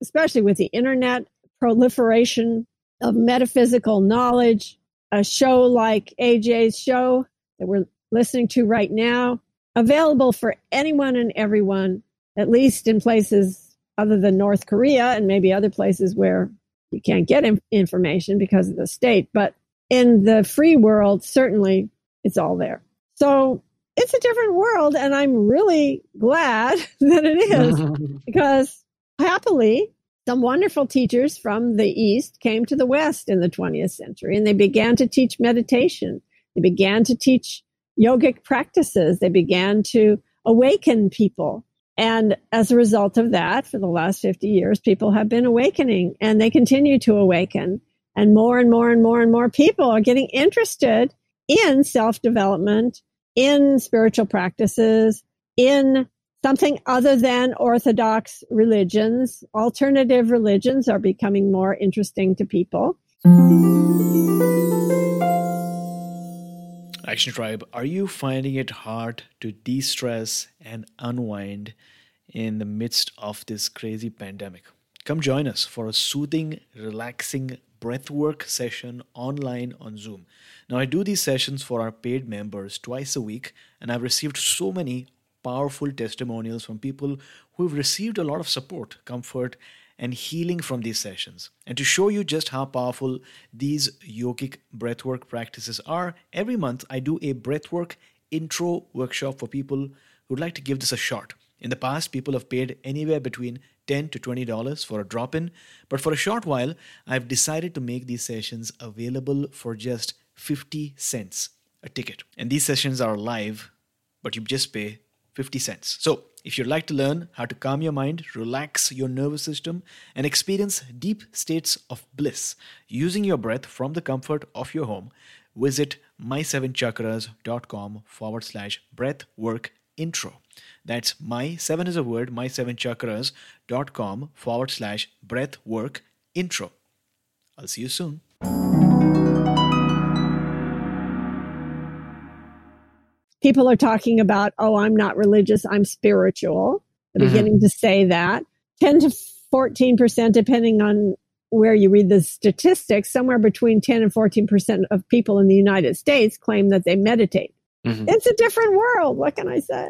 especially with the internet proliferation of metaphysical knowledge. A show like AJ's show that we're listening to right now, available for anyone and everyone, at least in places other than North Korea and maybe other places where you can't get information because of the state. But in the free world, certainly it's all there. So it's a different world, and I'm really glad that it is because happily some wonderful teachers from the East came to the West in the 20th century and they began to teach meditation. They began to teach yogic practices. They began to awaken people. And as a result of that, for the last 50 years, people have been awakening and they continue to awaken. And more and more and more and more people are getting interested in self development, in spiritual practices, in something other than Orthodox religions. Alternative religions are becoming more interesting to people. Action Tribe, are you finding it hard to de stress and unwind in the midst of this crazy pandemic? Come join us for a soothing, relaxing breathwork session online on Zoom. Now, I do these sessions for our paid members twice a week, and I've received so many powerful testimonials from people who've received a lot of support, comfort, and healing from these sessions. And to show you just how powerful these yogic breathwork practices are, every month I do a breathwork intro workshop for people who'd like to give this a shot. In the past, people have paid anywhere between 10 to $20 for a drop in, but for a short while, I've decided to make these sessions available for just 50 cents a ticket. And these sessions are live, but you just pay 50 cents. So, if you'd like to learn how to calm your mind, relax your nervous system, and experience deep states of bliss using your breath from the comfort of your home, visit my7chakras.com forward slash breath work intro. That's my seven is a word, my7chakras.com forward slash breath work intro. I'll see you soon. People are talking about, oh, I'm not religious, I'm spiritual. They're mm-hmm. beginning to say that. 10 to 14%, depending on where you read the statistics, somewhere between 10 and 14% of people in the United States claim that they meditate. Mm-hmm. It's a different world. What can I say?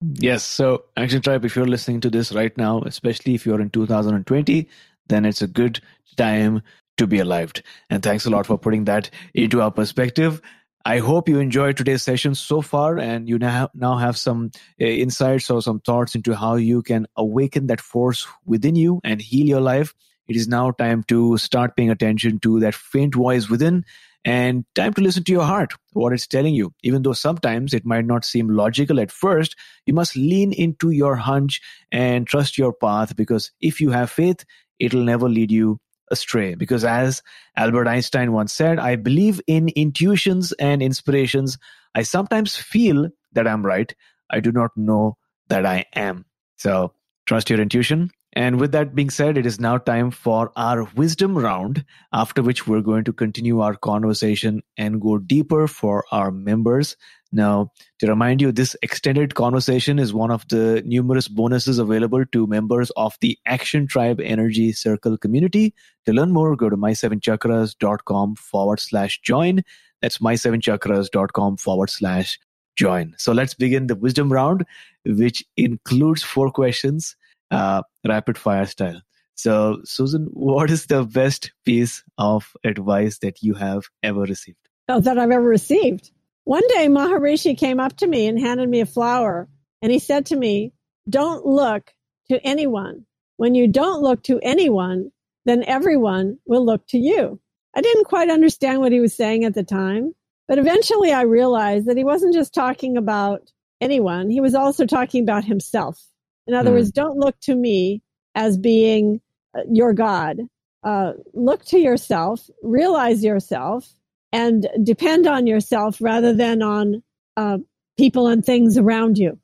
Yes. So, Action Tribe, if you're listening to this right now, especially if you're in 2020, then it's a good time to be alive. And thanks a lot for putting that into our perspective. I hope you enjoyed today's session so far and you now, now have some uh, insights or some thoughts into how you can awaken that force within you and heal your life. It is now time to start paying attention to that faint voice within and time to listen to your heart, what it's telling you. Even though sometimes it might not seem logical at first, you must lean into your hunch and trust your path because if you have faith, it'll never lead you astray. Because as Albert Einstein once said, I believe in intuitions and inspirations. I sometimes feel that I'm right. I do not know that I am. So trust your intuition and with that being said, it is now time for our wisdom round, after which we're going to continue our conversation and go deeper for our members. Now, to remind you, this extended conversation is one of the numerous bonuses available to members of the Action Tribe Energy Circle community. To learn more, go to my7chakras.com forward slash join. That's my7chakras.com forward slash join. So let's begin the wisdom round, which includes four questions uh, rapid fire style. So, Susan, what is the best piece of advice that you have ever received? Oh, that I've ever received. One day, Maharishi came up to me and handed me a flower, and he said to me, Don't look to anyone. When you don't look to anyone, then everyone will look to you. I didn't quite understand what he was saying at the time, but eventually I realized that he wasn't just talking about anyone, he was also talking about himself. In other mm. words, don't look to me as being uh, your God. Uh, look to yourself, realize yourself, and depend on yourself rather than on uh, people and things around you.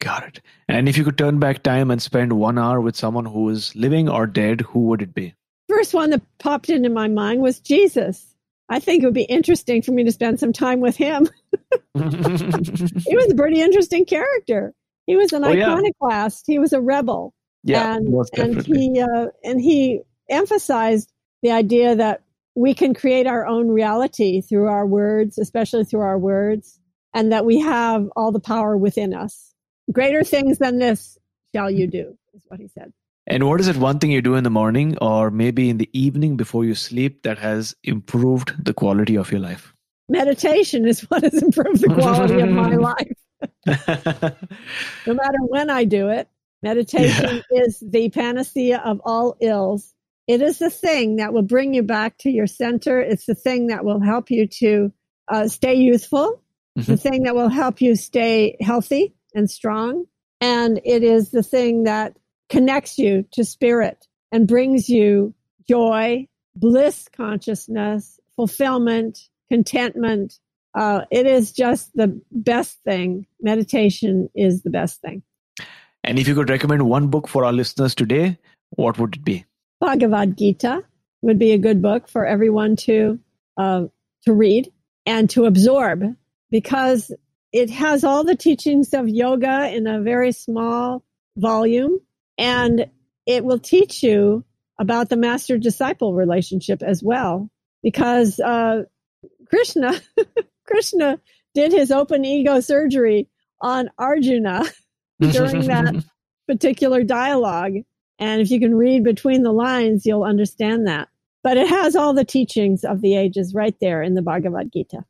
Got it. And if you could turn back time and spend one hour with someone who is living or dead, who would it be? First one that popped into my mind was Jesus. I think it would be interesting for me to spend some time with him. he was a pretty interesting character. He was an oh, iconoclast. Yeah. He was a rebel. Yeah, and, and he uh, and he emphasized the idea that we can create our own reality through our words, especially through our words, and that we have all the power within us. Greater things than this shall you do, is what he said. And what is it one thing you do in the morning or maybe in the evening before you sleep that has improved the quality of your life? Meditation is what has improved the quality of my life. no matter when I do it, Meditation yeah. is the panacea of all ills. It is the thing that will bring you back to your center. It's the thing that will help you to uh, stay youthful. Mm-hmm. The thing that will help you stay healthy and strong. And it is the thing that connects you to spirit and brings you joy, bliss consciousness, fulfillment, contentment. Uh, it is just the best thing. Meditation is the best thing. And if you could recommend one book for our listeners today, what would it be? Bhagavad Gita would be a good book for everyone to uh, to read and to absorb because it has all the teachings of yoga in a very small volume and it will teach you about the master disciple relationship as well because uh, krishna krishna did his open ego surgery on arjuna during that particular dialogue and if you can read between the lines you'll understand that but it has all the teachings of the ages right there in the bhagavad gita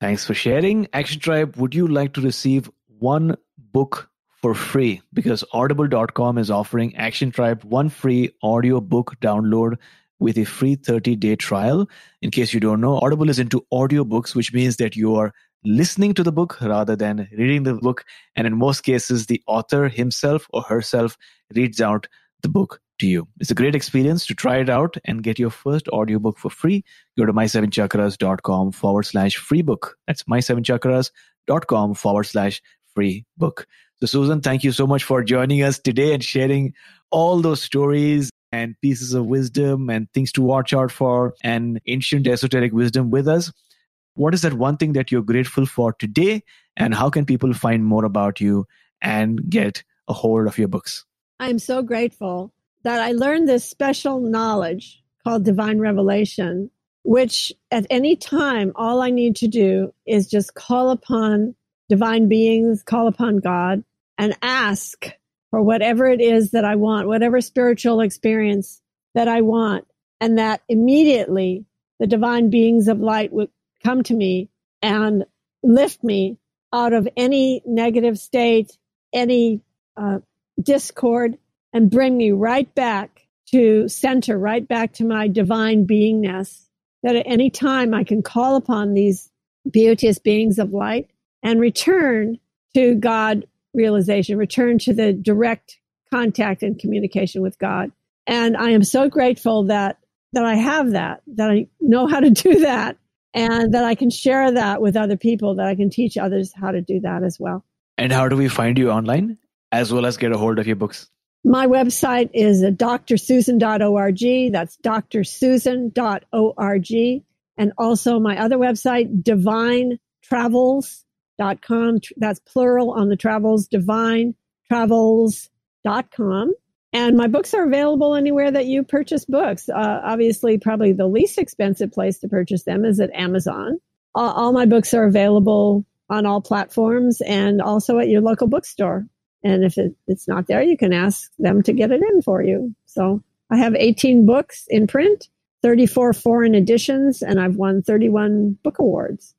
Thanks for sharing. Action Tribe, would you like to receive one book for free? Because audible.com is offering Action Tribe one free audio book download with a free 30 day trial. In case you don't know, Audible is into audiobooks, which means that you are listening to the book rather than reading the book. And in most cases, the author himself or herself reads out the book to you. It's a great experience to try it out and get your first audiobook for free. Go to my7chakras.com forward slash free book. That's my7chakras.com forward slash free book. So, Susan, thank you so much for joining us today and sharing all those stories and pieces of wisdom and things to watch out for and ancient esoteric wisdom with us. What is that one thing that you're grateful for today? And how can people find more about you and get a hold of your books? I'm so grateful that I learned this special knowledge called divine revelation, which at any time, all I need to do is just call upon divine beings, call upon God, and ask for whatever it is that I want, whatever spiritual experience that I want. And that immediately the divine beings of light would come to me and lift me out of any negative state, any uh, discord, and bring me right back to center, right back to my divine beingness. That at any time I can call upon these beauteous beings of light and return to God realization, return to the direct contact and communication with God. And I am so grateful that that I have that, that I know how to do that, and that I can share that with other people, that I can teach others how to do that as well. And how do we find you online as well as get a hold of your books? My website is drsusan.org. That's drsusan.org. And also my other website, divinetravels.com. That's plural on the travels, divinetravels.com. And my books are available anywhere that you purchase books. Uh, obviously, probably the least expensive place to purchase them is at Amazon. All my books are available on all platforms and also at your local bookstore. And if it, it's not there, you can ask them to get it in for you. So I have 18 books in print, 34 foreign editions, and I've won 31 book awards.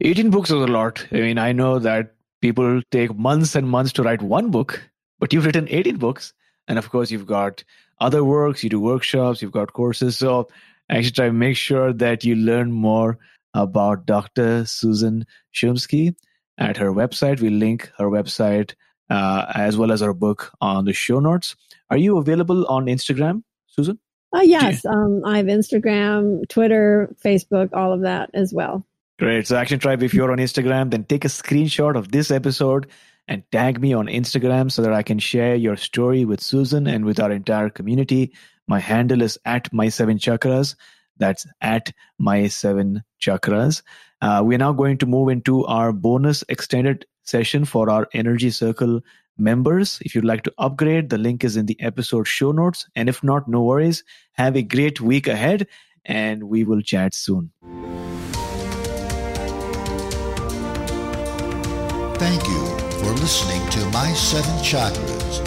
18 books is a lot. I mean, I know that people take months and months to write one book, but you've written 18 books. And of course, you've got other works, you do workshops, you've got courses. So I actually try to make sure that you learn more about Dr. Susan Shumsky at her website. We'll link her website uh, as well as our book on the show notes. Are you available on Instagram, Susan? Uh, yes, um, I have Instagram, Twitter, Facebook, all of that as well. Great. So, Action Tribe, if you're on Instagram, then take a screenshot of this episode and tag me on Instagram so that I can share your story with Susan and with our entire community. My handle is at my seven chakras. That's at my seven chakras. Uh, we're now going to move into our bonus extended session for our Energy Circle members. If you'd like to upgrade, the link is in the episode show notes. And if not, no worries. Have a great week ahead, and we will chat soon. Thank you for listening to My Seven Chakras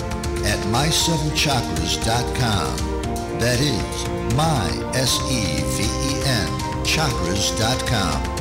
at my7chakras.com. That is my, S-E-V-E-N, chakras.com.